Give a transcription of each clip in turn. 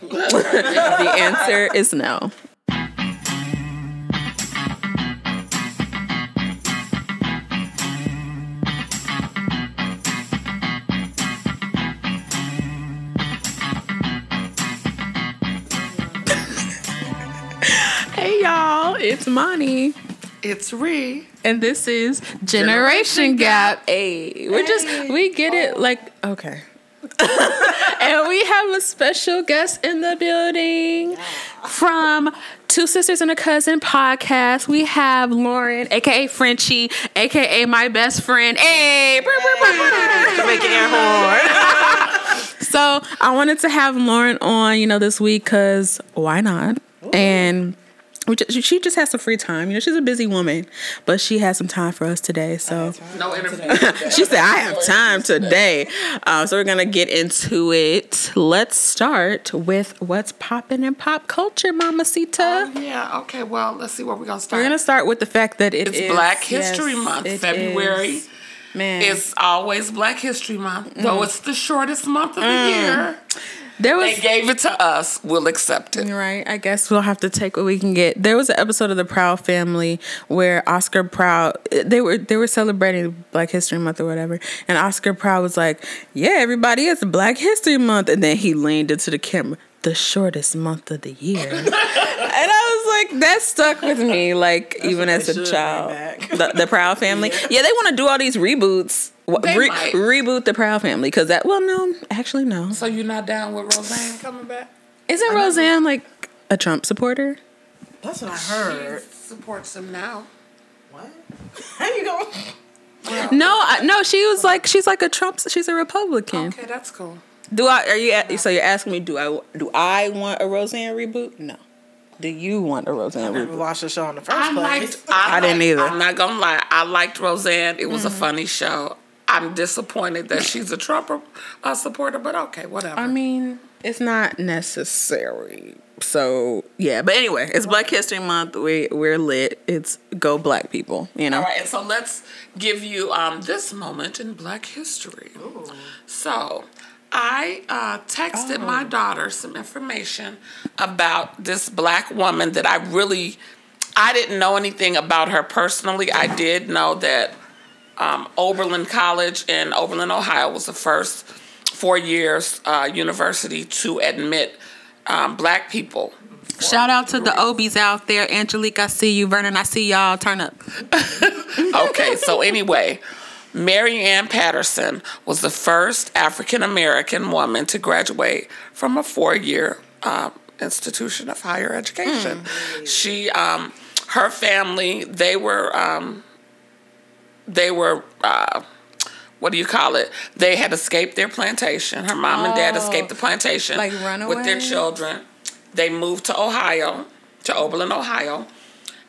the answer is no. hey y'all, it's Monty. It's Ree. And this is Generation, Gap. Hey, we're just we get it like okay. and we have a special guest in the building from Two Sisters and a Cousin podcast. We have Lauren, aka Frenchie, aka my best friend. Hey, Make air horn. so I wanted to have Lauren on, you know, this week because why not? And we just, she just has some free time. You know, she's a busy woman, but she has some time for us today. So No interview. she said, "I have time today." Uh, so we're gonna get into it. Let's start with what's popping in pop culture, Mamacita. yeah, okay, well, let's see where we're going to start. We're gonna start with the fact that it it's is- Black History yes, Month, February. is. Man, It's always Black History Month, Mm. though it's the shortest month of the year. There was They gave it to us. We'll accept it. Right. I guess we'll have to take what we can get. There was an episode of the Proud Family where Oscar Proud they were they were celebrating Black History Month or whatever, and Oscar Proud was like, "Yeah, everybody, it's Black History Month," and then he leaned into the camera. The shortest month of the year, and I was like, that stuck with me. Like even as a child, the, the Proud Family. Yeah, they want to do all these reboots. What- They re- might. reboot the Proud Family because that. Well, no, actually, no. So you're not down with Roseanne coming back? Isn't Roseanne like a Trump supporter? That's what I She heard. supports him now. What? How you going? No, I, no, she was like she's like a Trump. She's a Republican. Okay, that's cool. Do I? Are you? a- So you're asking me? Do I? Do I want a Roseanne reboot? No. Do you want a Roseanne I Never reboot? watched the show in the first I place. liked. I, I didn't either. I'm not gonna lie. I liked Roseanne. It was a mm-hmm. funny show. I'm disappointed that she's a Trump uh, supporter, but okay, whatever. I mean, it's not necessary. So yeah, but anyway, it's Black History Month. We we're lit. It's go Black people. You know. All right, and so let's give you um, this moment in Black history. So, I uh, texted my daughter some information about this black woman that I really, I didn't know anything about her personally. I did know that um, Oberlin College in Oberlin, Ohio, was the first four years uh, university to admit um, black people Shout out to the Obies out there. Angelique, I see you. Vernon, I see y'all. Turn up. okay, so anyway, Mary Ann Patterson was the first African American woman to graduate from a four year um, institution of higher education. She, um, her family, they were, um, they were, uh, what do you call it? They had escaped their plantation. Her mom and dad Oh, escaped the plantation like with their children. They moved to Ohio, to Oberlin, Ohio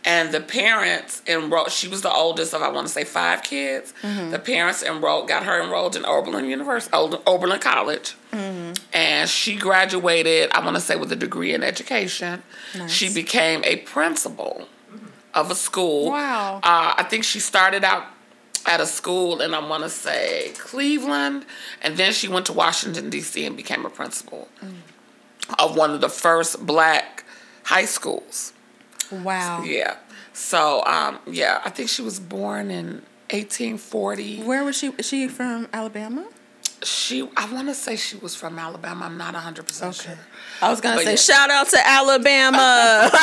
and the parents enrolled. She was the oldest of I want to say five kids. Mm-hmm. The parents enrolled, got her enrolled in Oberlin University, Oberlin College, Mm-hmm. and she graduated. I want to say with a degree in education. She became a principal of a school. Wow. Uh, I think she started out at a school and I want to say Cleveland, and then she went to Washington D.C. and became a principal Mm. of one of the first black high schools. Wow. Yeah. So, um, yeah, I think she was born in 1840. Where was she? Is she from Alabama? She, I want to say she was from Alabama. I'm not 100% sure. I was gonna But say yeah. shout out to Alabama.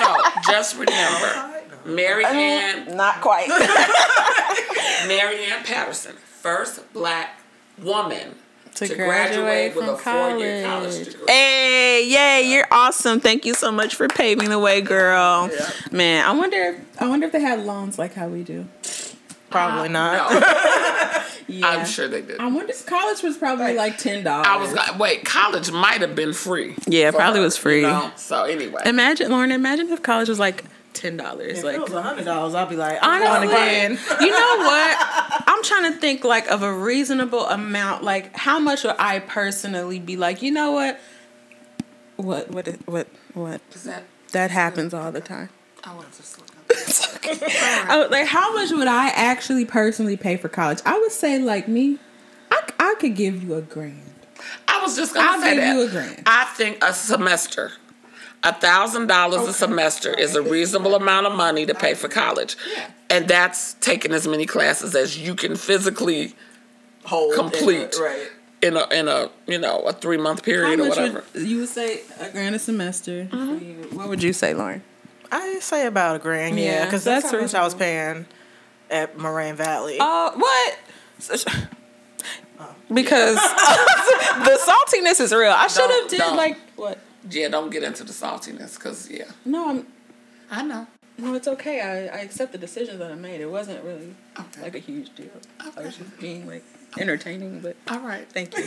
So, just remember, Mary uh, Ann, Not quite. Mary Ann Patterson, first black woman To to, graduate graduate, with from a four-year college college. degree. Hey, yay, you're awesome. Thank you so much for paving the way, girl. Yeah. Man, I wonder I wonder if they had loans like how we do. Probably uh, not. No, Yeah. I'm sure they did. I wonder if college was probably like ten dollars. I was gonna wait. College might have been free. Yeah, probably her, was free. You know? So anyway, Imagine Lauren, imagine if college was like ten dollars. If Like it was a hundred dollars, I'll be like, I'm Honestly, going again. you know what? I'm trying to think like of a reasonable amount. Like, how much would I personally be like? You know what? What? What? is- What? What? is that? That happens all the time. I was just looking. I like, how much would I actually personally pay for college? I would say like me, I, I could give you a grand. I I was just gonna I'll say give that. you a grant. I think a semester, a thousand dollars a semester is a reasonable amount of money to pay for college, and that's taking as many classes as you can physically Hold in Complete. right. in a in a you know a three month period or whatever. would you would say a grand a semester? for you. What would you say, Lauren? I say about a grand, yeah, Yeah, because that's, that's how much I was paying at Moraine Valley. Uh, what? Because the saltiness is real. I should have did don't. like what? Yeah, don't get into the saltiness because yeah, No, I'm. I know. No, it's okay. I, I accept the decisions that I made. It wasn't really Okay. like a huge deal. I was just being like entertaining, but All right. thank you.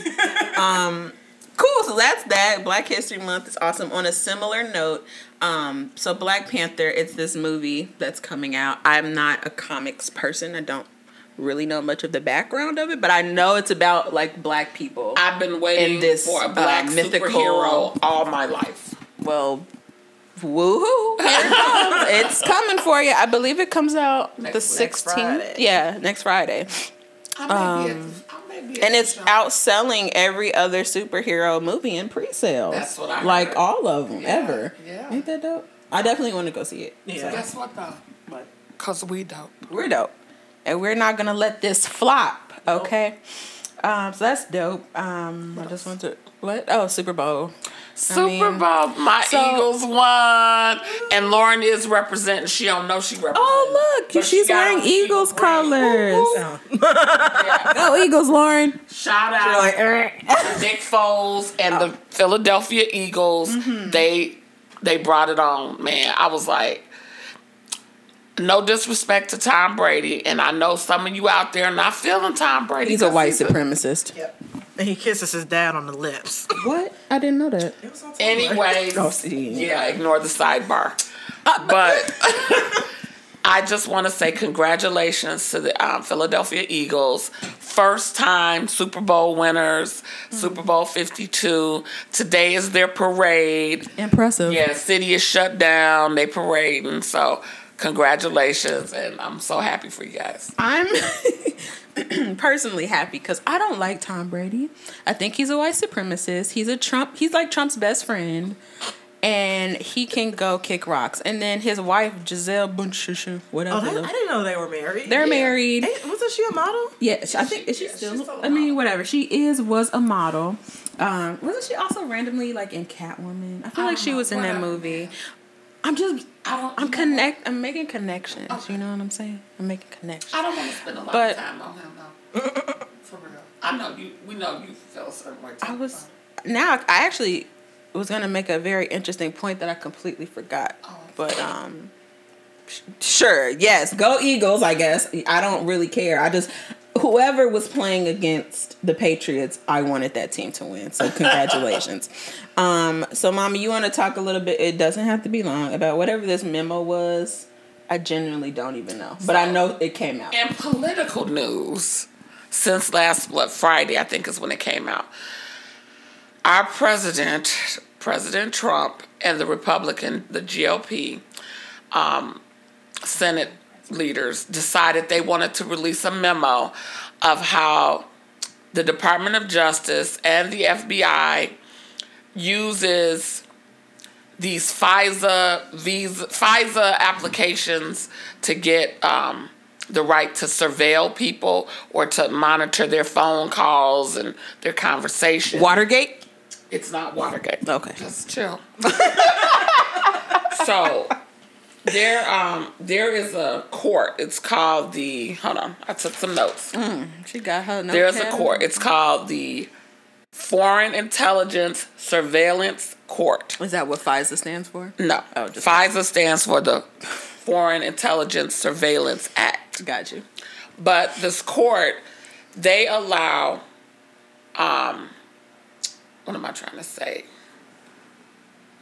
um, cool. So that's that. Black History Month is awesome. On a similar note, um, so Black Panther, it's this movie that's coming out. I'm not a comics person. I don't really know much of the background of it, but I know it's about like black people. I've been waiting In this, for a black uh, mythical- superhero all my life. well, woohoo! Here it comes. it's coming for you. I believe it comes out the Next- next 16th. Yeah, next Friday. I may be at, I may be And it's outselling every other superhero movie in pre-sales. That's what I like heard. all of them Yeah, ever. yeah. Ain't that dope? I definitely want to go see it. Yeah. Guess what though? But Cause we dope. We're dope, and we're not gonna let this flop. Okay. Um, so that's dope. Um, I just want to what? Oh, Super Bowl. Super mean, Bowl, my so- Eagles won, and Lauren is representing. She don't know she represents. Oh look, But she wearing Eagles Eagle colors. Woo, woo. uh, Yeah. Go Eagles, Lauren. Shout out like, to Nick Foles and the Philadelphia Eagles. They they brought it on, man. I was like, no disrespect to Tom Brady, and I know some of you out there are not feeling Tom Brady. He's a white he's supremacist. Yep. And he kisses his dad on the lips. What? I didn't know that. It was on TV. Anyways, Oh, yeah, ignore the sidebar. But I just want to say congratulations to the um, Philadelphia Eagles. First time Super Bowl winners, Super Bowl 52. Today is their parade. Impressive. Yeah, city is shut down. They parading. So congratulations. And I'm so happy for you guys. I'm personally happy because I don't like Tom Brady. I think he's a white supremacist. He's a Trump. He's like Trump's best friend, and he can go kick rocks. And then his wife Gisele Bündchen, whatever. Oh, that, I didn't know they were married. they're Yeah. married. Hey, wasn't she a model? Yeah, she- I think is she yeah, still? she's still a I mean, whatever. She is was a model. Um, wasn't she also randomly like in Catwoman? I feel I like she know, was in that movie. I'm just. I don't. I'm connect. I'm making connections. Okay. You know what I'm saying? I'm making connections. I don't want to spend a lot But- of time on him though. For real. I know you. We know you feel a certain way. I was now I actually was gonna make a very interesting point that I completely forgot. Oh. But um sh- sure, yes, go Eagles, I guess. I don't really care. I just whoever was playing against the Patriots, I wanted that team to win. So congratulations. um so mommy, you want to talk a little bit it doesn't have to be long about whatever this memo was. I genuinely don't even know. But I know it came out. In political news, since last what Friday, I think is when it came out. Our president, President Trump, and the Republican, the GOP, um, Senate leaders decided they wanted to release a memo of how the Department of Justice and the FBI uses these FISA visa FISA applications to get um, the right to surveil people or to monitor their phone calls and their conversations. Watergate? It's not Watergate. Okay. Just chill. so there um there is a court. It's called the hold on, I took some notes. She got her There's a court. It's called the Foreign Intelligence Surveillance Court. Is that what FISA stands for? No. Oh, FISA stands for the Foreign Intelligence Surveillance Act. Got you. But this court, they allow, um, what am I trying to say?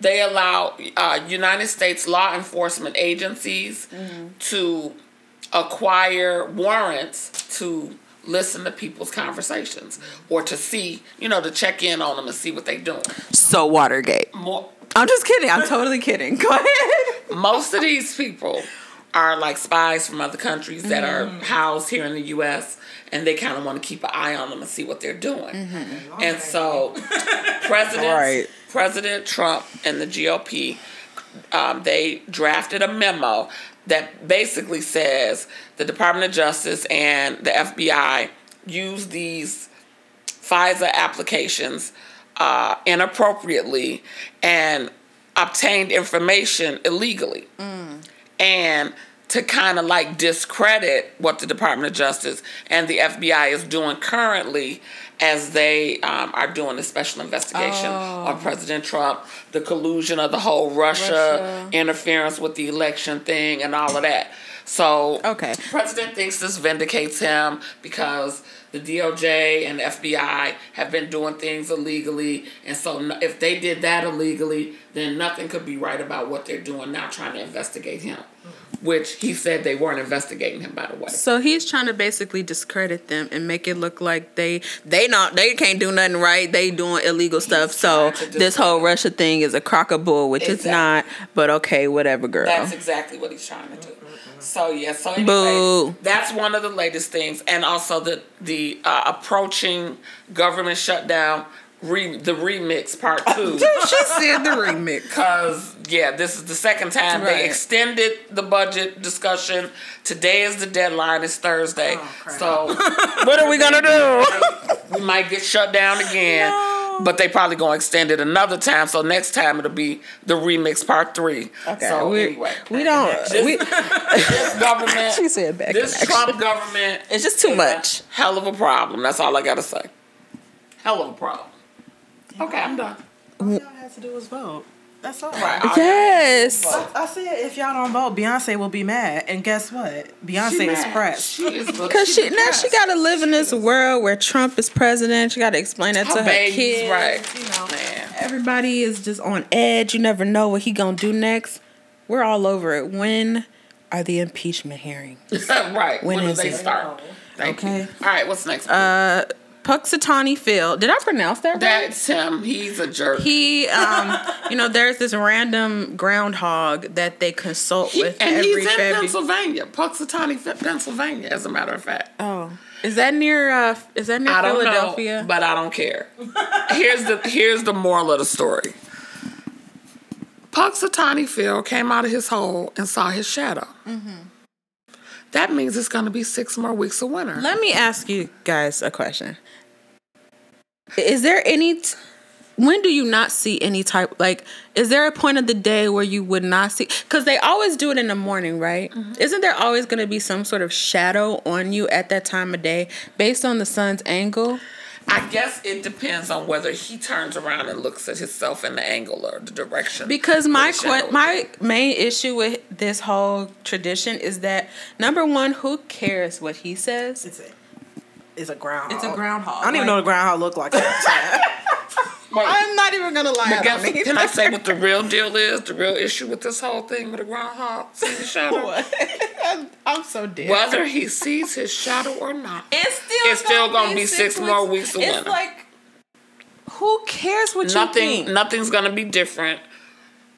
They allow uh, United States law enforcement agencies mm-hmm. to acquire warrants to listen to people's conversations mm-hmm. or to see, you know, to check in on them and see what they're doing. So Watergate. More, I'm just kidding. I'm totally kidding. Go ahead. most of these people are like spies from other countries that are mm-hmm. housed here in the U.S. and they kind of want to keep an eye on them and see what they're doing. And so, President Right. President Trump and the GOP, um, they drafted a memo that basically says the Department of Justice and the FBI use these FISA applications uh, inappropriately and obtained information illegally. And to kind of like discredit what the Department of Justice and the FBI is doing currently as they um, are doing a special investigation on President Trump, the collusion of the whole Russia, Russia. interference with the election thing, and all of that. So, Okay. President thinks this vindicates him because the DOJ and the FBI have been doing things illegally, and so if they did that illegally, then nothing could be right about what they're doing now, trying to investigate him. Which he said they weren't investigating him, by the way. So he's trying to basically discredit them and make it look like they they not they can't do nothing right. They doing illegal stuff. So this whole. Russia thing is a crock of bull, which it's not. But okay, whatever, girl. That's exactly what he's trying to do. So yeah, so anyway, Boo. that's one of the latest things, and also the the uh, approaching government shutdown, re, the remix part two. she said the remix. Because, yeah, this is the second time Right. they extended the budget discussion. Today is the deadline, it's Thursday. Oh, so What are we gonna do? we might get shut down again. No. But they probably gonna extend it another time. So next time it'll be the remix part three. Okay, So we, anyway, we don't. This- We, this government, she said back this in. Trump government, It's just too much. Hell of a problem. That's all I gotta say. Hell of a problem. Okay, I'm done. All y'all had to do was vote. That's all. Right. Yes. I said if y'all don't vote, Beyonce will be mad. And guess what? Beyonce is mad. pressed. She is Because she now she got to live in this world where Trump is president. She got to explain that to her her kids. right. You know. Man. Everybody is just on edge. You never know what he gonna do next. We're all over it. When are the impeachment hearings? right. When When, is do they it? start? Thank Okay. you. All right, what's next? Uh, Punxsutawney Phil. Did I pronounce that right? That's him. He's a jerk. He, um, you know, there's this random groundhog that they consult He- with and every he's in February. Pennsylvania, Punxsutawney, Pennsylvania, as a matter of fact. Oh, is that near? Uh, is that near I Philadelphia? know, but I don't care. here's the here's the moral of the story. Punxsutawney Phil came out of his hole and saw his shadow. Mm-hmm. That means it's going to be six more weeks of winter. Let me ask you guys a question. Is there any t- when do you not see any type like is there a point of the day where you would not see cuz they always do it in the morning, right? Mm-hmm. Isn't there always going to be some sort of shadow on you at that time of day based on the sun's angle? I guess it depends on whether he turns around and looks at himself in the angle or the direction. Because my the shadow que- is. my main issue with this whole tradition is that number one, who cares what he says? It's a, it's a groundhog. It's a groundhog. I don't even know what a groundhog look like. Wait, I'm not even gonna lie. but guess, it. can I say what the real deal is? The real issue with this whole thing with the groundhog seeing the shadow? I'm, I'm so dead. Whether he sees his shadow or not. It's still It's still gonna be six more weeks of It's winter. like, who cares what you Nothing think? nothing's gonna be different.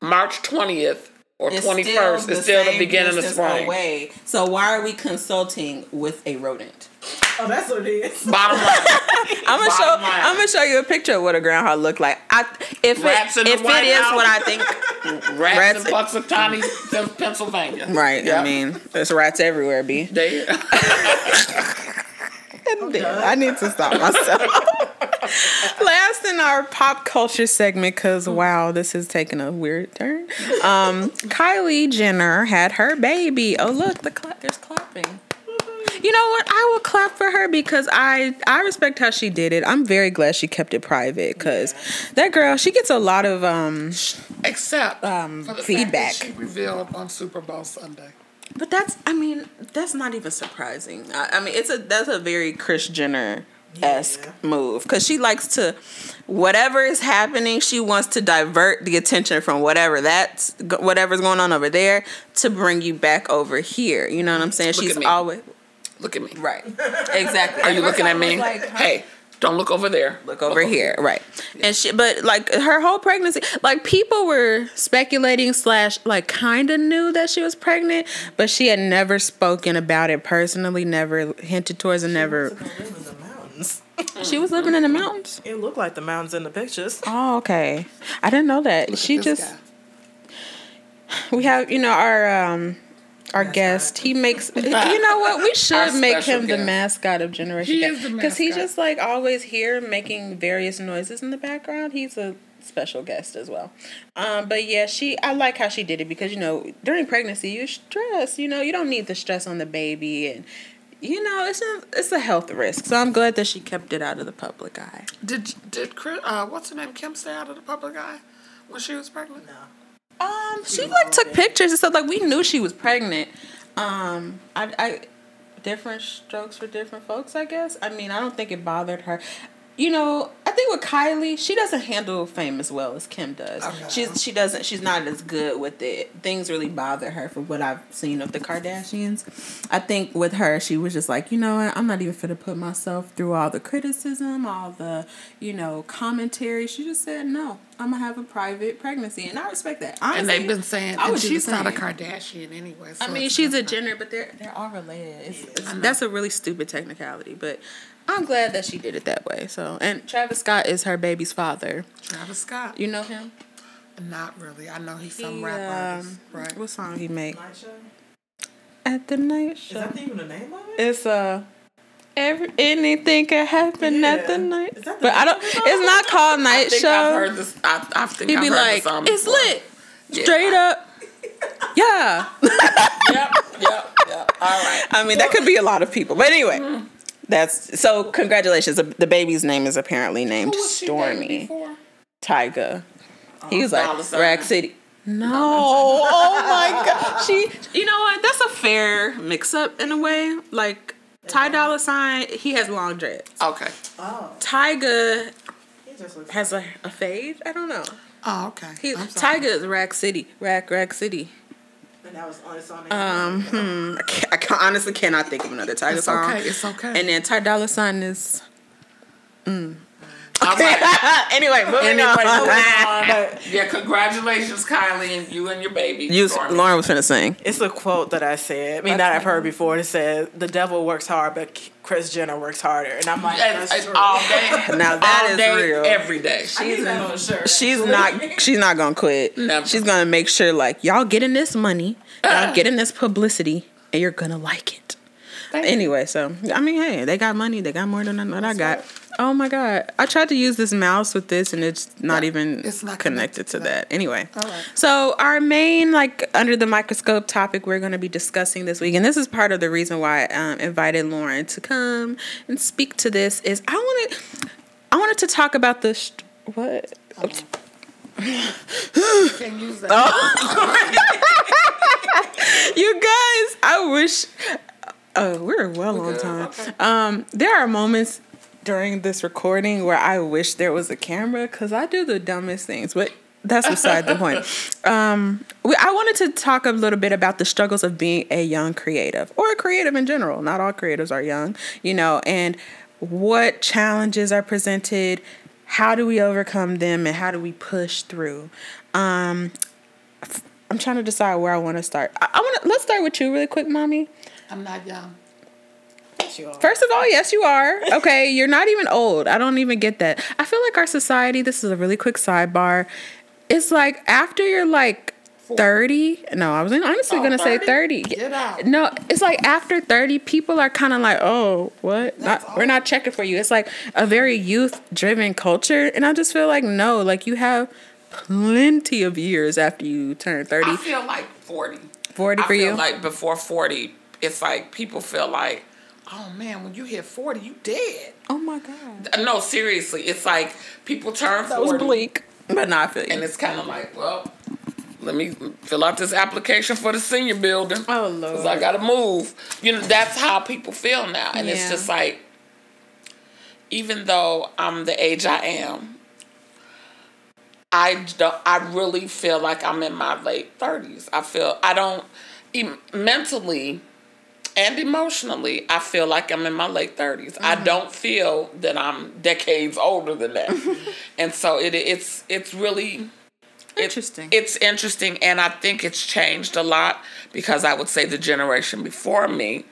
March twentieth or It's twenty first is still the same beginning of spring. Away. So why are we consulting with a rodent? oh, that's what it is. Bottom line. I'm gonna Bottom show. line. I'm gonna show you a picture of what a groundhog look like. I, if Rats it, the if it White is House. what I think, Rats, Rats- and Punxsutawney, Pennsylvania. right? Yeah. I mean, there's rats everywhere. B. They, I need to stop myself. Last in our pop culture segment, because wow, this is taking a weird turn. Um, Kylie Jenner had her baby. Oh look, the cla- there's clapping. You know what? I will clap for her because I I respect how she did it. I'm very glad she kept it private because that girl she gets a lot of um. except Um, feedback. She revealed on Super Bowl Sunday. But that's I mean that's not even surprising. I, I mean it's a that's a very Kris Jenner esque Yeah. move because she likes to whatever is happening she wants to divert the attention from whatever that's whatever's going on over there to bring you back over here. You know what I'm saying? Look She's always Look at me. right. Exactly. Are you looking at me? Like, hey, Don't look over there. look over here right and she but like her whole pregnancy like people were speculating slash like kind of knew that she was pregnant but she had never spoken about it personally never hinted towards and never To go live in the mountains. she was living in the mountains It looked like the mountains in the pictures. oh okay i didn't know that Look she just guy. we have you know our um our guest, he makes. You know what? We should Our make special him the mascot of Generation He Gap is the because he's just like always here making various noises in the background. He's a special guest as well. Um, but yeah, she. I like how she did it because you know during pregnancy you stress. You know you don't need the stress on the baby and. You know, it's a it's a health risk, so I'm glad that she kept it out of the public eye. Did did Kris, uh, what's her name? Kim stay out of the public eye when she was pregnant? No. Um, she like took pictures and stuff. Like we knew she was pregnant. Um, I, I different strokes for different folks. I guess. I mean, I don't think it bothered her. You know, I think with Kylie, she doesn't handle fame as well as Kim does. Okay. She's she doesn't. She's not as good with it. Things really bother her from what I've seen of the Kardashians. I think with her, she was just like, you know what? I'm not even finna put myself through all the criticism, all the you know commentary. She just said no. I'm gonna have a private pregnancy, and I respect that. Honestly, And they've been saying, I and would do the she's not a. Kardashian anyway. so I mean, she's a. Jenner, but they're they're all related. It's, it's, that's a really stupid technicality, but I'm glad that she did it that way. So, and Travis Scott is her baby's father. Travis Scott. You know him? Not really. I know he's some He, rap um, right? What song he make at the night show. Is show? that even the name of it? It's uh every anything can happen at the night. Is that the But I don't. name of the song? It's not called night think show. I've heard this. I, I think He'd I've be like, the song "It's before. lit, Yeah. straight up." Yeah. Yep, yep, yep. All right. I mean, that could be a lot of people. But anyway, that's so. Congratulations. The, the baby's name is apparently named Who was she dating Stormi before? Tyga. Oh, he was like Dollar Sign. Rack City. No, oh my god. She, you know what? That's a fair mix-up in a way. Like Ty Dolla Sign, he has long dreads. Okay. Oh, Tyga he just looks. has a, a fade. I don't know. Oh, okay. He, Tyga is Rack City. Rack Rack City. That was on it's. Um, hmm, I, can't, I can honestly cannot think of another Tyga It's song. okay. It's okay. And then Ty Dolla Sign is. All right. anyway, moving Anyway, on. moving on. yeah, congratulations, Kylie, and you and your baby. You, Stormi. Lauren was finna sing. It's a quote that I said. I mean, that I've heard before. It says, "The devil works hard, but Kris Jenner works harder." And I'm like, that's it's true. all day. Now that all is day, real. Every day. I need a shirt. She's not. She's not gonna quit. Never. She's gonna make sure like y'all getting this money, y'all getting this publicity, and you're gonna like it. Thank. Anyway, so I mean, hey, they got money. They got more than what I got. Oh my god! I tried to use this mouse with this, and it's not even it's not connected, connected to to that. Anyway, right. so our main like under the microscope topic we're going to be discussing this week, and this is part of the reason why I um, invited Lauren to come and speak to this. Is I wanted, I wanted to talk about the sh- what. Can't use that. You guys, I wish. Oh, we're well on good? time. Okay. Um, there are moments during this recording where I wish there was a camera because I do the dumbest things, but that's beside the point. Um, we, I wanted to talk a little bit about the struggles of being a young creative or a creative in general. Not all creatives are young, you know, and what challenges are presented. How do we overcome them and how do we push through? Um, I'm trying to decide where I want to start. I, I want to let's start with you really quick, mommy. I'm not young. Sure. First of all, yes, you are. Okay, you're not even old. I don't even get that. I feel like our society. This is a really quick sidebar. It's like after you're like. 30 no i was honestly Oh, gonna say 30? 30 Get out. no it's like after 30 people are kind of like oh what not, we're not checking for you it's like a very youth driven culture and i just feel like no like you have plenty of years after you turn 30 I feel like 40. 40 I for feel you like before 40, it's like people feel like, oh man, when you hit 40, you dead. oh my god No, seriously, it's like people turn 40. that was bleak but not feel you. And it's kind of like, well, let me fill out this application for the senior building. Oh, Lord. Because I got to move. You know, that's how people feel now. And it's just like, even though I'm the age I am, I don't, I really feel like I'm in my late 30s. I feel, I don't, mentally, and emotionally, I feel like I'm in my late 30s. Mm-hmm. I don't feel that I'm decades older than that. and so it it's it's really interesting. It, it's interesting and I think it's changed a lot because I would say the generation before me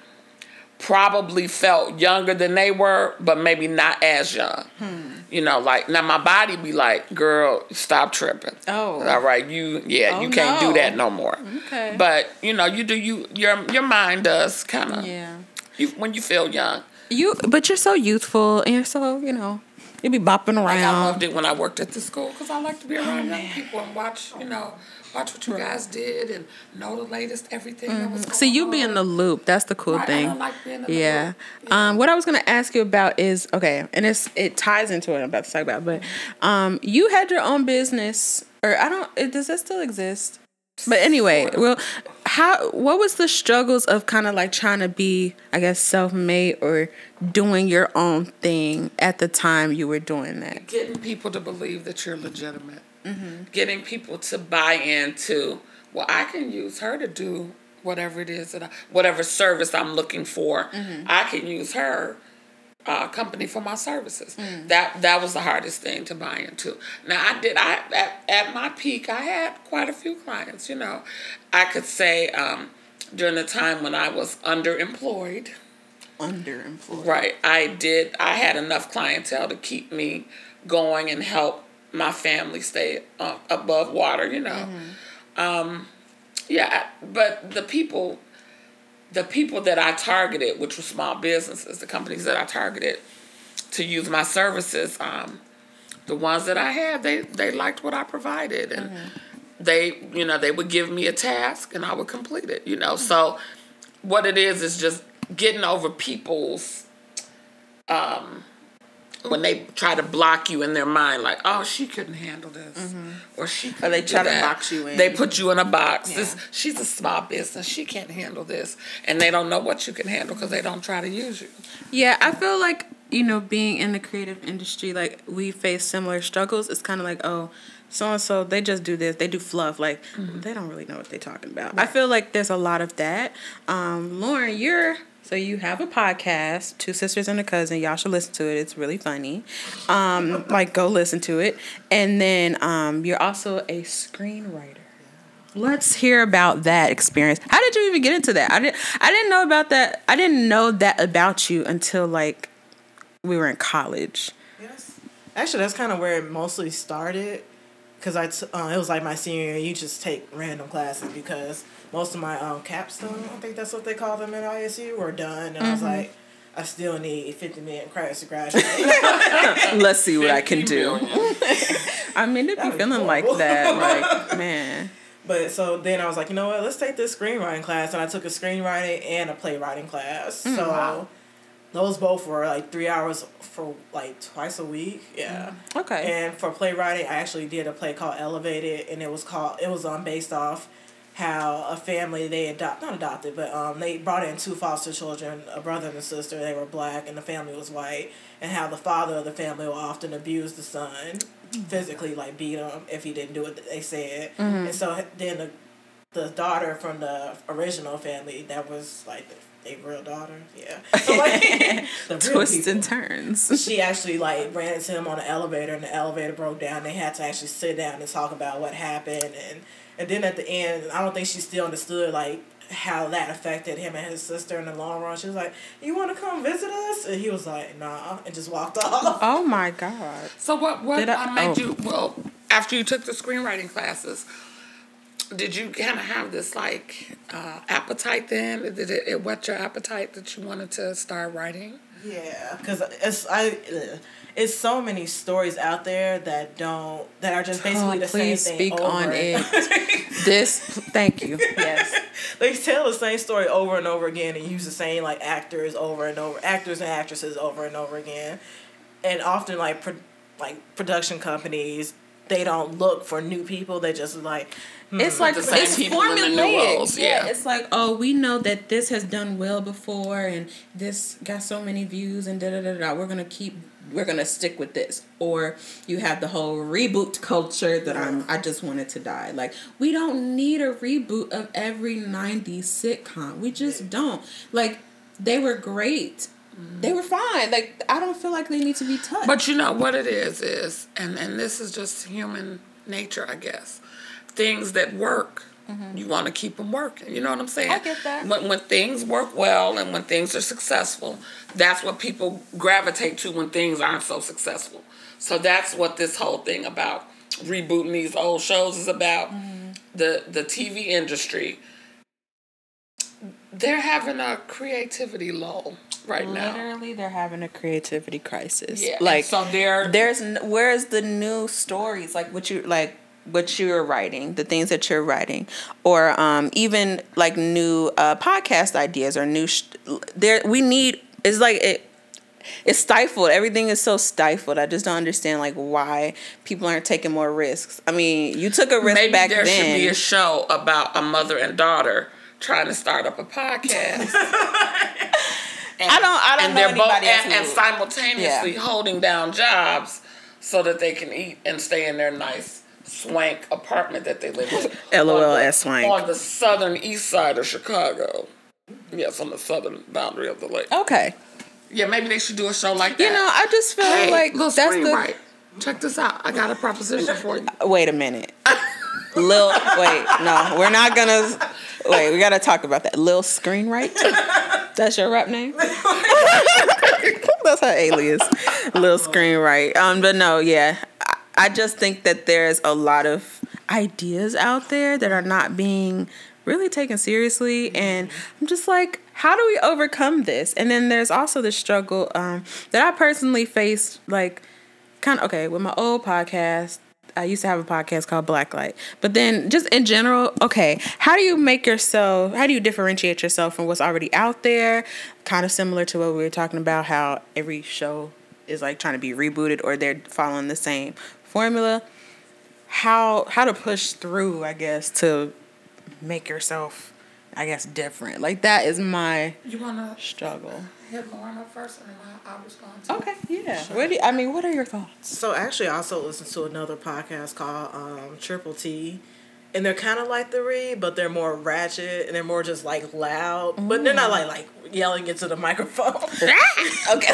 probably felt younger than they were, but maybe not as young. Hmm. You know, like now my body be like, "Girl, stop tripping." Oh, all right, you yeah, oh, you can't no. do that no more. Okay, but you know, you do you your your mind does kind of yeah. You when you feel young, you but you're so youthful and you're so you know you be bopping around. Like I loved it when I worked at the school because I like to be around oh, young people and watch you know watch what you guys did and know the latest everything mm-hmm. that was going So you on. be in the loop. That's the cool right, thing. I like being in yeah. yeah. Um, what I was gonna ask you about is okay, and it's it ties into what I'm about to talk about. But um, you had your own business, or I don't. It, does that still exist? But anyway, well, how what was the struggles of kind of like trying to be, I guess, self-made or doing your own thing at the time you were doing that? Getting people to believe that you're legitimate mm-hmm. getting people to buy into well i can use her to do whatever it is that I, whatever service i'm looking for. Mm-hmm. i can use her uh, company for my services. Mm. that that was the hardest thing to buy into. Now i did i at, at my peak i had quite a few clients you know. I could say um, during the time when i was underemployed. Underemployed. Right. I did i had enough clientele to keep me going and help my family stay uh, above water, you know. Mm-hmm. Um, yeah, but the people, the people that I targeted, which were small businesses, the companies that I targeted to use my services, um, the ones that I had, they they liked what I provided, and mm-hmm. they, you know, they would give me a task and I would complete it, you know. Mm-hmm. So, what it is is just getting over people's. Um, when they try to block you in their mind, like, oh, she couldn't handle this, mm-hmm. or she, or they try to box you in. They put you in a box. Yeah. This, she's a small business. She can't handle this, and they don't know what you can handle because they don't try to use you. Yeah, I feel like you know, being in the creative industry, like we face similar struggles. It's kind of like, oh, so and so they just do this they do fluff like mm-hmm. they don't really know what they're talking about right. i feel like there's a lot of that um, lauren you're so you have a podcast, Two Sisters and a Cousin. Y'all should listen to it. It's really funny. Um, like go listen to it. And then um, you're also a screenwriter. Let's hear about that experience. How did you even get into that? I didn't I didn't know about that. I didn't know that about you until like we were in college. Yes. Actually, that's kind of where it mostly started because I t- uh, it was like my senior year. You just take random classes because most of my um, capstone, I think that's what they call them at ISU, were done. And mm-hmm. I was mm-hmm. like, I still need 50 million credits to graduate. Let's see what I can do. I mean, it'd be feeling like that. Like, man. But so then I was like, you know what? Let's take this screenwriting class. And I took a screenwriting and a playwriting class. Mm, so wow. Those both were like three hours for like twice a week. Yeah. Mm, okay. And for playwriting, I actually did a play called Elevated. And it was called, it was um, based off how a family they adopt not adopted but um they brought in two foster children a brother and a sister they were black and the family was white and how the father of the family will often abuse the son mm-hmm. physically like beat him if he didn't do what they said mm-hmm. and so then the the daughter from the original family that was like the a real daughter, yeah. So like the twists and turns. She actually like ran into him on the elevator, and the elevator broke down. They had to actually sit down and talk about what happened, and and then at the end, I don't think she still understood like how that affected him and his sister in the long run. She was like, "You want to come visit us?" And he was like, "Nah," and just walked off. Oh my god! So what? What I, made oh. you? Well, after you took the screenwriting classes, did you kind of have this like uh, appetite then? Did it, it whet your appetite that you wanted to start writing? Yeah, because it's I. Ugh it's so many stories out there that don't that are just basically oh, the same thing. Please speak on it. this, thank you. Yes, they tell the same story over and over again and use the same like actors over and over, actors and actresses over and over again, and often like pro- like production companies they don't look for new people. They just like hmm. it's like the same it's people formulaic. in the new roles. Yeah. yeah, it's like oh, we know that this has done well before, and this got so many views, and da da da da. We're gonna keep we're gonna stick with this or you have the whole reboot culture that i'm i just wanted to die like we don't need a reboot of every 90s sitcom we just don't like they were great they were fine like i don't feel like they need to be touched But you know what it is is, and and this is just human nature, I guess. Things that work, you want to keep them working. You know what I'm saying? Mm-hmm. I get that. When when things work well and when things are successful, that's what people gravitate to when things aren't so successful. So that's what this whole thing about rebooting these old shows is about. Mm-hmm. The the TV industry. They're having a creativity lull right now. literally they're having a creativity crisis. Yeah, like so they're there's where's the new stories? Like what you like what you're writing the things that you're writing or um even like new uh podcast ideas or new sh- there we need it's like it it's stifled. Everything is so stifled. I just don't understand like why people aren't taking more risks. I mean you took a risk Maybe back there then should be a show about a mother and daughter trying to start up a podcast. And, I don't- I don't and know they're both anybody else and, and simultaneously Yeah. holding down jobs so that they can eat and stay in their nice swank apartment that they live in. LOL on the- as swank. on the southern east side of Chicago. Yes, on the southern boundary of the lake. okay Yeah, maybe they should do a show like that. you know i just feel hey, like that's the screenwrite. Check this out. I got a proposition for you. Wait a minute. Lil, wait, no, we're not gonna. Wait, we gotta talk about that. Lil Screenwrite. That's your rap name. That's her alias. Lil Screenwrite. Um, but no, yeah, I, I just think that there's a lot of ideas out there that are not being really taken seriously, and I'm just like. How do we overcome this? And then there's also the struggle um, that I personally faced, like kind of okay with my old podcast i used to have a podcast called blacklight. But then just in general okay how do you make yourself how do you differentiate yourself from what's already out there? Kind of similar to what we were talking about how every show is like trying to be rebooted or they're following the same formula. How how to push through i guess to make yourself i guess different. Like that is my You wanna struggle hit Lauren up first, and then I'll, I'll respond. To okay yeah what do you, i mean what are your thoughts So actually, I also listen to another podcast called um, Triple T, and they're kind of like the Read, but they're more ratchet and they're more just like loud, but they're not like like yelling into the microphone. okay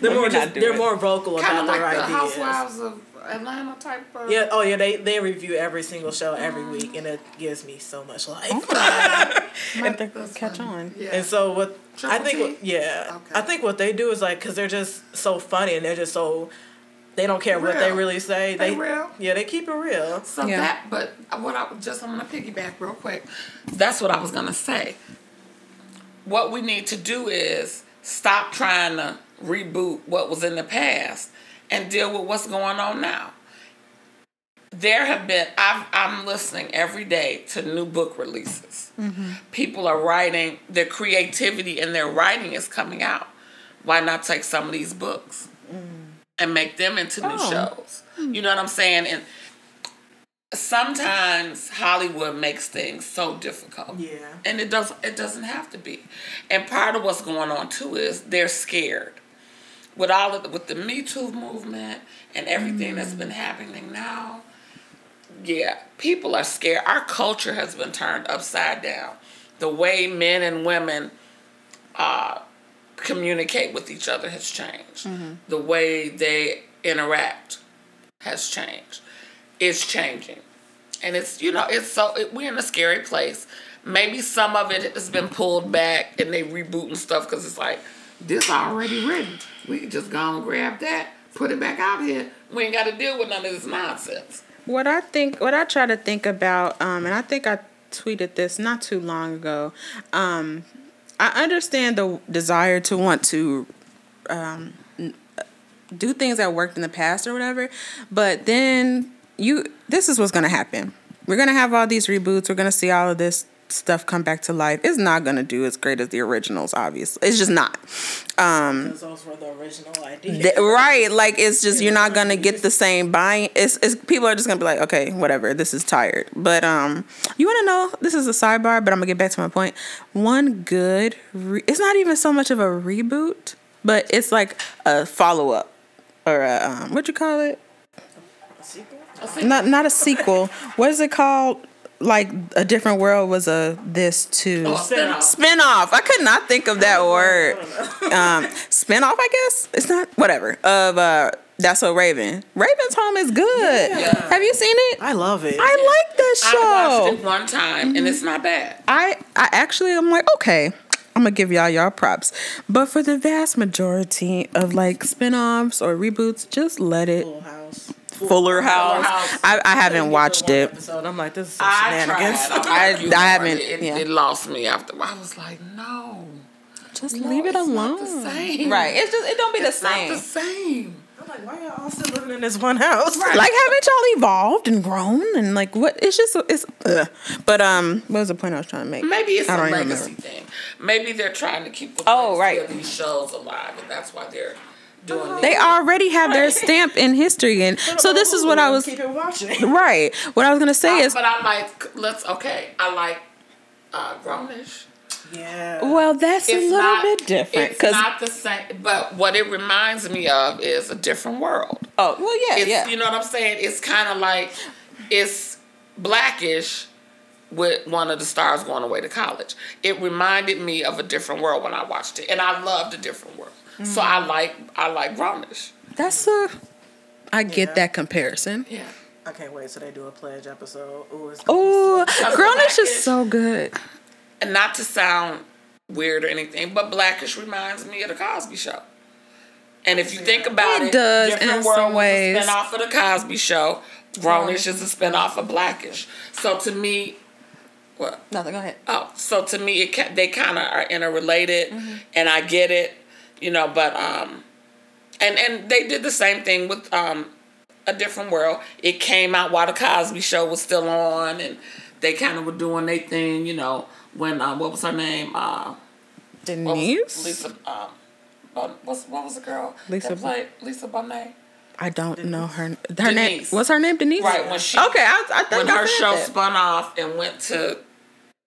they're more just they're it. more vocal Kind about like their the ideas. Housewives of Atlanta type of. Yeah. Oh yeah. They they review every single show every uh-huh. week, and it gives me so much oh, life. Might have to catch on. Yeah. And so what I think, T? what- yeah, Okay. I think what they do is like because they're just so funny and they're just so they don't care what they really say. They They, real. yeah, they keep it real. So Yeah. that, but what I just I'm gonna piggyback real quick. That's what I was gonna say. What we need to do is stop trying to reboot what was in the past and deal with what's going on now. There have been I've, I'm listening every day to new book releases. Mm-hmm. People are writing their creativity and their writing is coming out. Why not take some of these books mm. and make them into new Oh. shows? Hmm. You know what I'm saying? And sometimes Hollywood makes things so difficult. Yeah. And it doesn't it doesn't have to be. And part of what's going on too is they're scared. With all of the, with the Me Too movement and everything that's been happening now, yeah, people are scared. Our culture has been turned upside down. The way men and women uh, communicate with each other has changed. The way they interact has changed. It's changing, and it's you know it's so it, we're in a scary place. Maybe some of it has been pulled back and they rebooting stuff because it's like this already written. We can just go and grab that, put it back out here. We ain't got to deal with none of this nonsense. What I think, what I try to think about, um, and I think I tweeted this not too long ago. Um, I understand the desire to want to um, do things that worked in the past or whatever, but then you, this is what's gonna happen. We're gonna have all these reboots. We're gonna see all of this stuff come back to life. It's not gonna do as great as the originals, obviously. It's just not. Um, those were the original ideas. Th- right like it's just you're not gonna get the same buying it's, it's people are just gonna be like okay whatever this is tired but um you want to know this is a sidebar but i'm gonna get back to my point. point one good re- it's not even so much of a reboot but it's like a follow-up or a um, what you call it? Sequel? Not not a sequel. what is it called? Like a different world was a this too. Oh, spin-off. Spin-off. I could not think of that word. Um, spin-off, I guess. It's not whatever. Of uh that's so Raven. Raven's home is good. Yeah. Have you seen it? I love it. I like that I show. watched it one time and it's not bad. I I actually I'm like, okay, I'm gonna give y'all y'all props. But for the vast majority of like spin-offs or reboots, just let it Full House. Fuller House. House. I, I haven't watched it. Episode. I'm like, this is some I shenanigans. tried. I- I'm like you, I haven't- It, yeah. it lost me after. I was like, no, Just no, leave it it's alone. Not the same. Right. It's just it don't be It's the not same. the same. I'm like, why y'all all still living in this one house? Right. Like haven't y'all evolved and grown and like what? It's just it's. Ugh. But um, what was the point I was trying to make? Maybe it's I a don't legacy remember. thing. Maybe they're trying to keep the Oh, right. of these shows alive, and that's why they're doing. They already have their stamp in history, and so this is what I was keep watching. right. What I was gonna say Uh, is, but I like. Let's okay. I like uh, Grownish. Yeah. well, that's a little not, bit different It's because not the same. But what it reminds me of is a different world. oh well, yeah, It's, yeah. You know what I'm saying? It's kind of like it's blackish with one of the stars going away to college. It reminded me of a different world when I watched it, and I loved a different world. So I Mm-hmm. like I like Grownish. That's a. I get Yeah. that comparison. Yeah. I can't wait till they do a pledge episode. Ooh, it's Oh, That's Grownish is so good. And not to sound weird or anything, but Blackish reminds me of the Cosby Show. And if you think about It it, does Different in World some ways. was a spinoff of the Cosby Show. Grownish is a spinoff of Blackish. So to me, what? Nothing. Go ahead. Oh, so to me, it they kind of are interrelated, Mm-hmm. and I get it, you know. But um, and and they did the same thing with um, a different world. It came out while the Cosby Show was still on, and they kind of were doing their thing, you know. When um, what was her name? Uh, what was- Denise. Lisa. Um, Bon- what's what was the girl? Lisa that played Lisa Bonet. I don't know her. Her name. Denise. What's her name? Denise. Right when she Okay, I, I think when I her show that. spun off and went to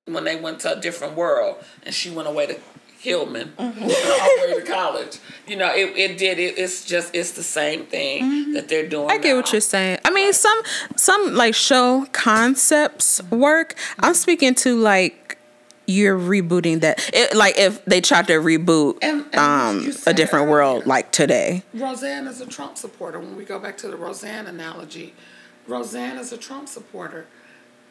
when they went to a different world and she went away to Hillman Mm-hmm. all the way to college. You know, it, it did it, it's just it's the same thing that they're doing. Mm-hmm. I get what you're saying. I mean, some some like show concepts work. I'm speaking to like you're rebooting that. It, like if they tried to reboot And- and um a different earlier. world like today. Roseanne is a Trump supporter. When we go back to the Roseanne analogy, Roseanne is a Trump supporter.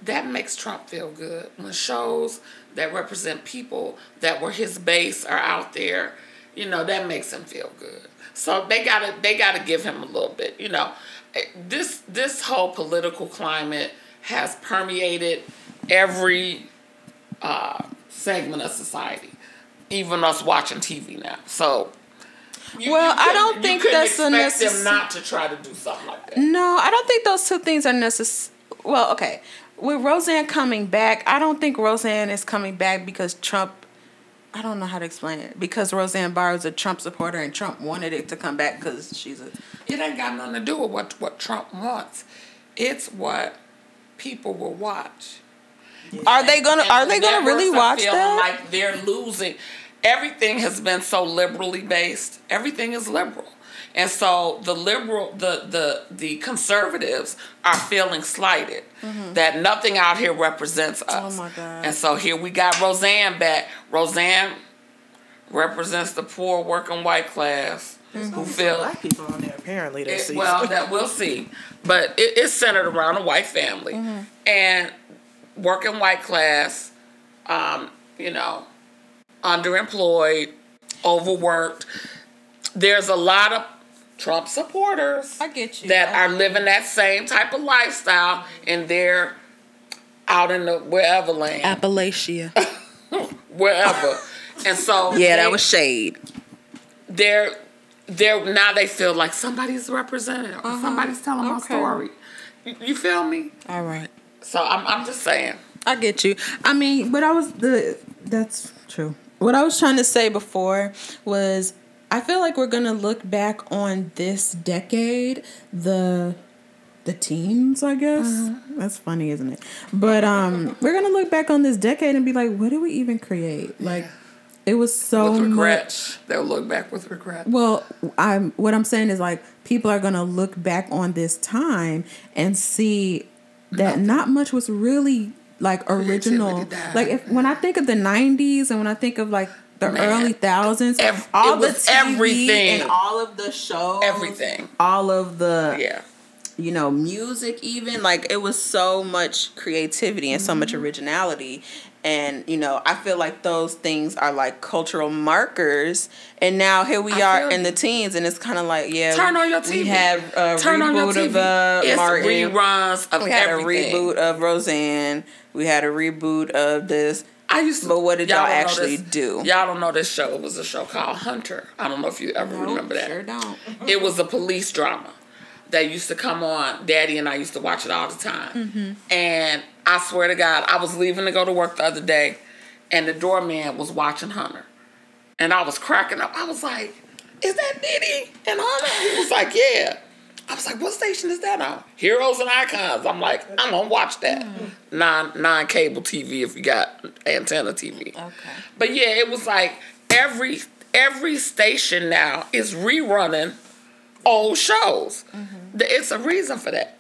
That makes Trump feel good when shows that represent people that were his base are out there. You know that makes him feel good. So they gotta they gotta give him a little bit. You know, Eh, this this whole political climate has permeated every uh, segment of society, even us watching TV now. So. you- Well, you I don't think that's a expect necess- them not to try to do something like that. No, I don't think those two things are necessary. Well, okay. With Roseanne coming back, I don't think Roseanne is coming back because Trump. I don't know how to explain it. Because Roseanne Barr is a Trump supporter and Trump wanted it to come back because she's a. It ain't got nothing to do with what what Trump wants. It's what people will watch. Are they gonna? And Are they gonna really watch feeling that? Like they're losing. Everything has been so liberally based. Everything is liberal, and so the liberal, the the the conservatives are feeling slighted. That nothing out here represents us. Mm-hmm. Oh my God. And so here we got Roseanne back. Roseanne represents the poor working white class Mm-hmm. who feel Black people on there apparently this it- season. well, that we'll see. But it, it's centered around a white family Mm-hmm. and working white class. Um, you know, underemployed, overworked. There's a lot of Trump supporters I get you. that I- are living that same type of lifestyle, and they're out in the wherever land, Appalachia. wherever. and so Yeah, they- that was shade. they're they're now they feel like somebody's represented or somebody's telling my Uh-huh. Story. You, you feel me? All right. So I'm I'm just saying. I get you. I mean, but I was the that's true. What I was trying to say before was I feel like we're gonna look back on this decade, the the teens, I guess. That's funny, isn't it? But um we're gonna look back on this decade and be like, what did we even create? Like it was so with regret. much. They'll look back with regret. Well, I'm what I'm saying is like people are gonna look back on this time and see that not much was really like original. Like if when I think of the '90s and when I think of like the Man. early thousands, all the TV everything. and all of the shows, Everything. all of the Yeah. you know, music even like it was so much creativity and so much Mm-hmm. originality. And you know, I feel like those things are like cultural markers. And now here we I are in the teens, and it's kind of like, yeah, Turn on your TV. We have a Turn reboot of uh, it's Martin. reruns of We had everything. a reboot of Roseanne. We had a reboot of this. I used to, But what did y'all know actually this- do? Y'all don't know this show. It was a show called Hunter. I don't know if you ever remember that. Sure don't. It was a police drama that used to come on. Daddy and I used to watch it all the time. Mm-hmm. And I swear to God, I was leaving to go to work the other day, and the doorman was watching Hunter, and I was cracking up. I was like, "Is that Dee Dee and Hunter?" He was like, "Yeah." I was like, "What station is that on?" Heroes and Icons. I'm like, "I'm gonna watch that." Mm. Non non cable TV if you got antenna TV. Okay. But yeah, it was like every every station now is rerunning old shows. Mm-hmm. Th- It's a reason for that.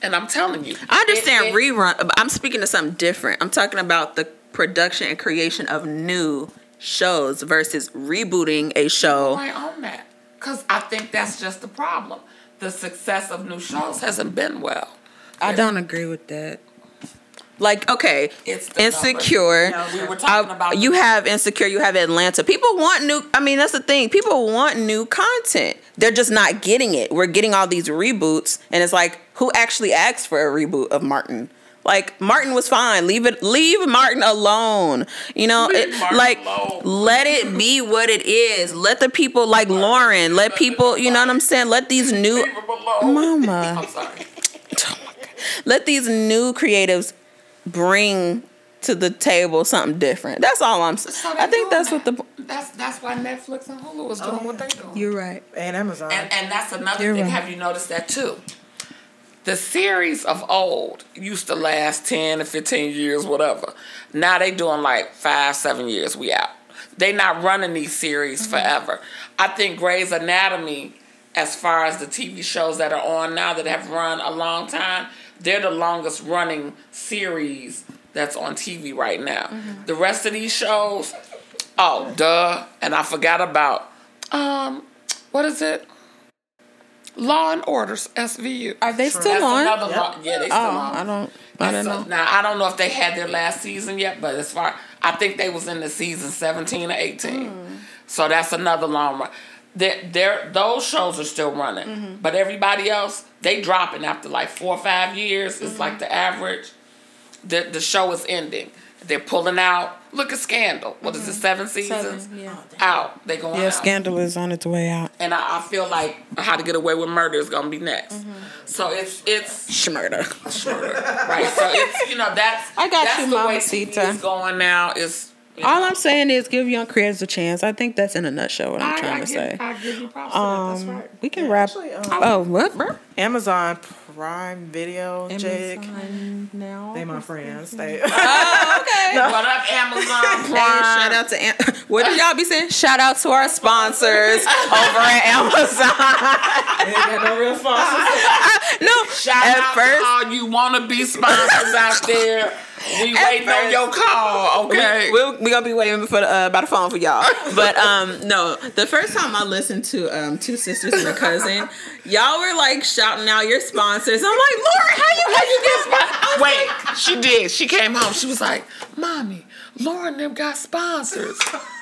And I'm telling you. I understand it- it- rerun. I'm speaking to something different. I'm talking about the production and creation of new shows versus rebooting a show. I own that. Because I think that's just the problem. The success of new shows hasn't been well. I don't agree with that. Like, okay, It's insecure. numbers. We were talking Uh, about you have insecure. You have Atlanta. People want new. I mean, that's the thing. People want new content. They're just not getting it. We're getting all these reboots, and it's like, who actually asked for a reboot of Martin? Like Martin was fine. Leave it. Leave Martin alone. You know, Leave it, Martin like alone. let it be what it is. Let the people like Lauren. Let people. You know what I'm saying? Let these new Leave 'em. Mama. I'm sorry. let these new creatives bring to the table something different. That's all I'm saying. So I think doing that's what the. That's that's why Netflix and Hulu is doing what they doing. You're right. And Amazon. And and that's another You're thing. right. Have you noticed that too? The series of old used to last ten to fifteen years, whatever. Now they doing like five, seven years. We out. They not running these series Mm-hmm. forever. I think Grey's Anatomy, as far as the TV shows that are on now that have run a long time, they're the longest running series that's on TV right now. Mm-hmm. The rest of these shows, oh duh, and I forgot about um, what is it? Law and Orders SVU. Are they still That's on? another Yep. law. Yeah, they still Oh, on. I don't. I don't So, know. Now I don't know if they had their last season yet, but as far I think they was in the season seventeen or eighteen. Hmm. So that's another long run. They're, they're, those shows are still running, Mm-hmm. but everybody else they dropping after like four or five years. Mm-hmm. It's like the average. The the show is ending. They're pulling out. Look at Scandal. What is it? Seven seasons Mm-hmm. yeah. out. They going Yeah, out. Scandal is on its way out. And I, I feel like How to Get Away with Murder is gonna be next. Mm-hmm. So it's it's Schmurder. right. So it's you know that's I got that's you, the way Mamacita. TV going now. Is you All I'm saying is give young creators a chance. I think that's in a nutshell what I'm I, trying I to give, say. I give you props. to that. That's Um, right. we can Yeah, wrap. actually, um, oh, what? Amazon Prime Video, Jake. Amazon now. They my friends. They Oh, okay. What up, Amazon Hey, Prime? shout out to Am- what did y'all be saying? Shout out to our sponsors over at Amazon. ain't got no real sponsors. no, Shout at out first to all you wanna be sponsors out there. We waiting on your call, okay? we, we, we gonna be waiting for the, uh, by the phone for y'all. But um, no, the first time I listened to um, two sisters and a cousin, y'all were like shouting out your sponsors. I'm like, Laura, how you how you get? Wait, she did. She came home. She was like, "Mommy, Lauren them got sponsors."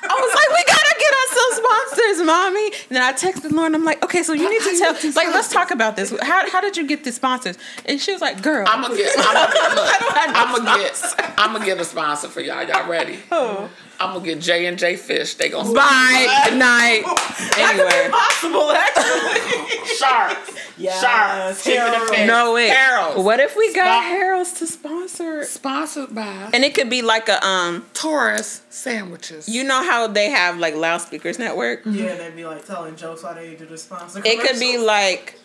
I was like, we gotta get us some sponsors, mommy. And then I texted Lauren. I'm like, okay, so you need to tell. Like, let's talk about this. How, how did you get the sponsors? And she was like, girl, I'm gonna get. I'm gonna don't have get. no I'm gonna get. I'm gonna get a sponsor for y'all. Y'all ready? Oh. I'm gonna get J and J Fish. They gonna bye, good night. Anyway, Possible, actually. sharks. Yes, Sharks. Chicken and Harold. fish. no wait. Harold's. What if we got Spon- Harold's to sponsor? Sponsored by And it could be like a um. Taurus sandwiches. You know how they have like loudspeakers network? Yeah, they'd be like telling jokes while they do the sponsor. It could be like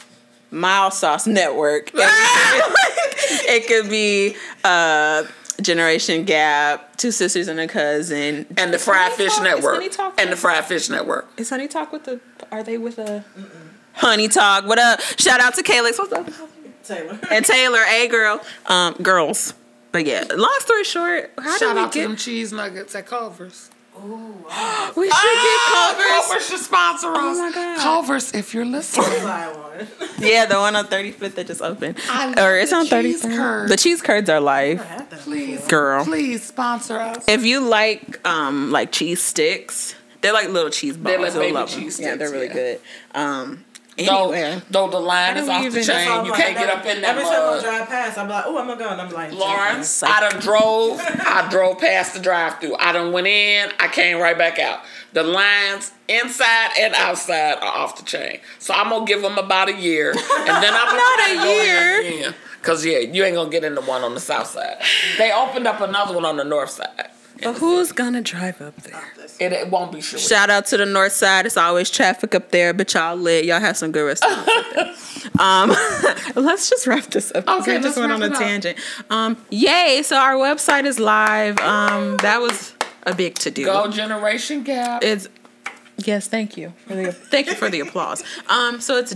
Mild Sauce Network. it could be uh, Generation Gap, Two Sisters and a Cousin, And the Fried Fish Talk? Is Network. Honey Talk And the Fried Fish Network. Is Honey Talk with the? Are they with a? Honey Talk. What up? Shout out to Kaylex. What's up? Taylor. And Taylor, a girl, um, girls. But yeah, long story short, how Shout did we out to them cheese nuggets at Culver's. We should get Culver's. Culver's should sponsor us. Oh my God. Culver's, if you're listening. Yeah, the one on 35th that just opened. I love Or it's the on 35th. curds. The cheese curds are life. I had that Please. Girl. please sponsor us. If you like um like cheese sticks, they're like little cheese balls. They're like baby love them. cheese Yeah, they're really yeah. good. Um Though, though the line is off the chain, you like, can't get up in that Every time I drive past, I'm like, oh, I'm gonna go, and I'm like, Lawrence, I done drove. I drove past the drive-through. I done went in. I came right back out. The lines inside and outside are off the chain. So I'm gonna give them about a year, and then I'm Not a year. Cause yeah, you ain't gonna get into one on the south side. They opened up another one on the north side. But who's gonna drive up there? It, it won't be sure. Shout out to the north side. It's always traffic up there, but y'all lit. Y'all have some good restaurants. Um, let's just wrap this up. Okay, we just let's went wrap on a tangent. Um, yay! So our website is live. Um, that was a big to do. Go Generation Gap. It's yes, thank you for the thank you for the applause. Um, so it's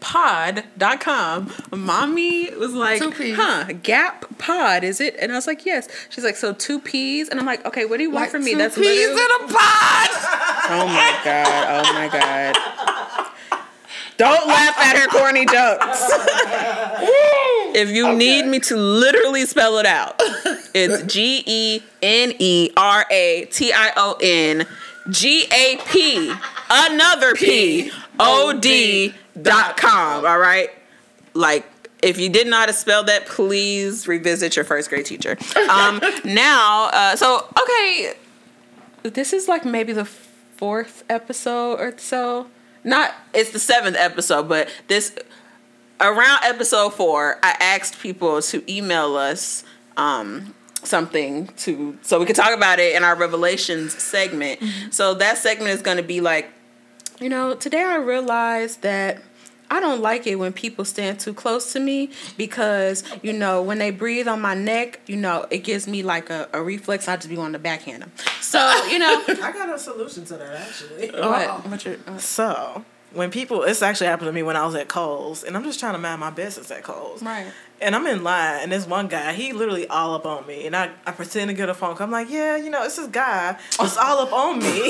www.generationgap.pod.com. Mommy was like, "Huh, Gap Pod is it?" And I was like, "Yes." She's like, "So two peas? And I'm like, "Okay, what do you want like from me?" two That's peas literally. in a pod. Oh my god! Oh my god! Don't laugh at her corny jokes. if you need me to literally spell it out, it's G E N E R A T I O N G A P another P O D dot com. All right, like. If you didn't know how to spell that, please revisit your first grade teacher. Um, now, uh, so okay, this is like maybe the fourth episode or so. Not it's the seventh episode, but this around episode four, I asked people to email us um something to so we could talk about it in our revelations segment. So that segment is gonna be like, you know, today I realized that I don't like it when people stand too close to me because, you know, when they breathe on my neck, you know, it gives me like a, a reflex. I just be wanting to backhand them. So, you know, I got a solution to that actually. what? What's your, uh, So when people, this actually happened to me when I was at Kohl's, and I'm just trying to mind my business at Kohl's. Right. And I'm in line, and this one guy, he literally all up on me, and I, I pretend to get a phone call. I'm like, yeah, you know, it's this guy It's all up on me.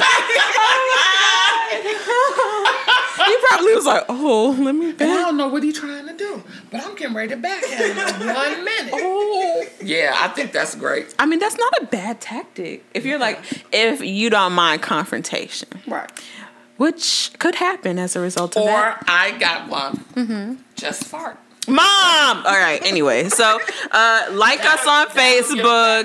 he probably was like, oh, let me And. I don't know what he's trying to do, but I'm getting ready to backhand him in one minute. Oh. Yeah, I think that's great. I mean, that's not a bad tactic. If you're like, if you don't mind confrontation, Right. which could happen as a result of Or that. Or I got one. Mm-hmm. Just fart. Mom! All right, anyway, so uh, like us on Facebook.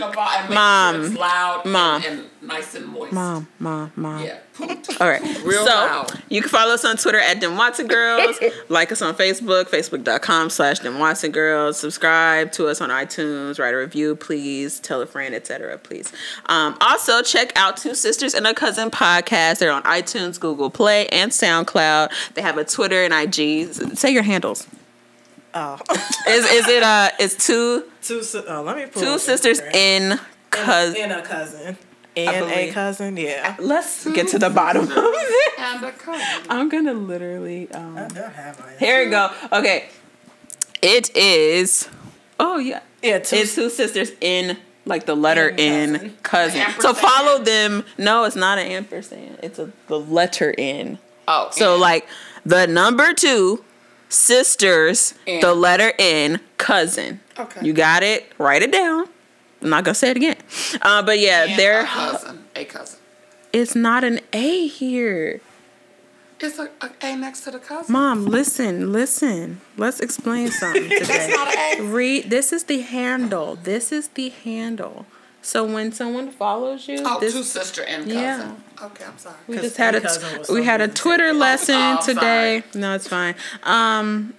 Mom. loud Mom. And, and nice and moist. Mom, mom, mom. Yeah. All right. Real so loud. you can follow us on Twitter at Dem Watson Girls. like us on Facebook, facebook.com slash Dem Watson Girls. Subscribe to us on iTunes. Write a review, please. Tell a friend, etc. Please. Um, also, check out Two Sisters and a Cousin podcast. They're on iTunes, Google Play, and SoundCloud. They have a Twitter and IG. Say your handles. Oh, Is is it uh? Is two two, si- oh, let me pull two sisters Instagram. in and, cousin? and a cousin. And a cousin, yeah. Let's get to the bottom of it. And a cousin. I'm gonna literally um. I don't have mine. Here we go. Okay. It is. Oh yeah. Yeah, two, It's two sisters in like the letter In in cousin. An So follow them. No, it's not an ampersand. It's a the letter in. Oh. So like the number two sisters, the letter N, cousin. Okay. You got it. Write it down. I'm not gonna say it again. Uh, but yeah, and they're. a cousin. A cousin. It's not an A here. It's a, a A next to the cousin. Mom, listen, listen. Let's explain something today. That's not an A. Read. This is the handle. This is the handle. So when someone follows you, Oh, this two sister and cousin. Yeah. Okay, I'm sorry. we 'Cause just had a cousin we had a something to Twitter lesson Oh, I'm today. No, it's fine. Um,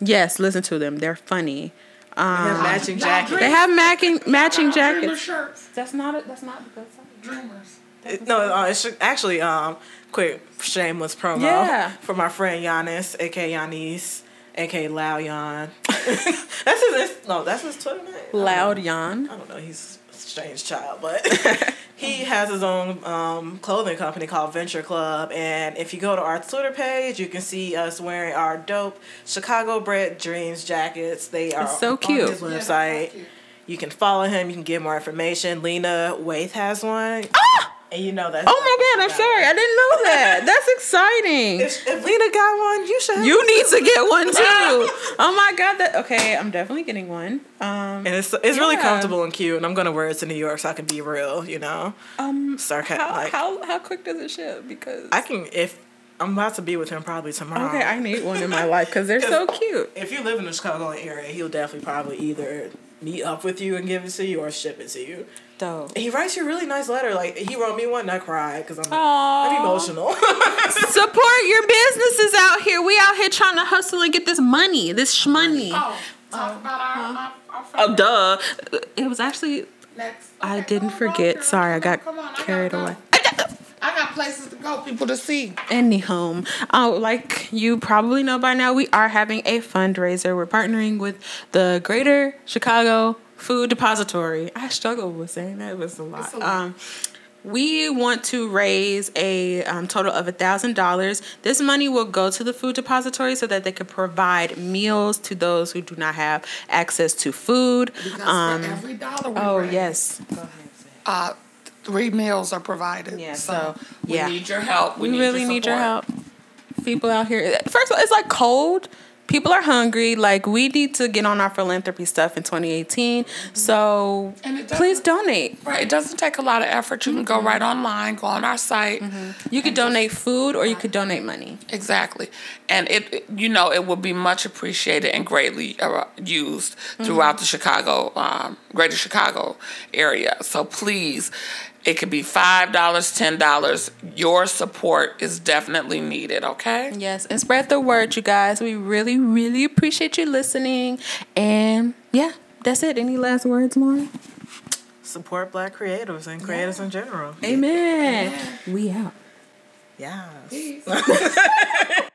yes, listen to them. They're funny. They have matching jackets. They have matching matching Dreamer jackets. shirts. That's not it. That's not the Dreamers. It- no, uh, it's actually um quick shameless promo Yeah. for my friend Giannis, aka Yanis, aka Lao Yan. that's his no, that's his Twitter name. Loud yawn. I don't know. He's a strange child, but he has his own um, clothing company called Venture Club. And if you go to our Twitter page, you can see us wearing our dope Chicago Bred Dreams jackets. They are It's so on cute. his website. so cute. You can follow him. You can get more information. Lena Waithe has one. And you know that. Oh my god, I'm sorry. I didn't know that. That's exciting. If, if Lena got one, you should. You need to get one too. Oh my god, that okay, I'm definitely getting one. Um And it's it's really Yeah. comfortable and cute. And I'm gonna wear it to New York so I can be real. You know. um Sarca- how, like- how how quick does it ship? Because I can if I'm about to be with him probably tomorrow. Okay, I need one in my life because they're so cute. if you live in the Chicago area, he'll definitely probably either meet up with you and give it to you or ship it to you. Dope. He writes you a really nice letter. Like he wrote me one and I cried because I'm Aw. I'm emotional. Support your businesses out here. We out here trying to hustle and get this money, this shmoney. Oh, talk about our, our, our Oh, duh. It was actually. Next. I didn't come on, forget. girl. Sorry, I Come on, got on, I gotta carried go. away. I got places to go, people to see. Anyhow, oh, like you probably know by now, we are having a fundraiser. We're partnering with the Greater Chicago Food Depository. I struggled with saying that; it was a lot. It's a lot. Um, we want to raise a um, total of a thousand dollars. This money will go to the food depository so that they can provide meals to those who do not have access to food. Um, every dollar oh raise, yes, uh, three meals are provided. Yeah, so, so, we yeah. need your help. We, we, need really your need your help. People out here. First of all, it's like cold. People are hungry. Like we need to get on our philanthropy stuff in 2018. So And it doesn't- please donate. Right, it doesn't take a lot of effort. You can go right online, go on our site. You could donate food or you could donate money. Exactly, and it, it- you know it will be much appreciated and greatly uh, used throughout the Chicago, um, Greater Chicago area. So please, it could be five dollars, ten dollars. Your support is definitely needed. Okay. Yes, and spread the word, you guys. We really, really appreciate you listening. And yeah, that's it. Any last words, Lauren? Support black creatives and creators in general. Amen. We out. Yes. Peace.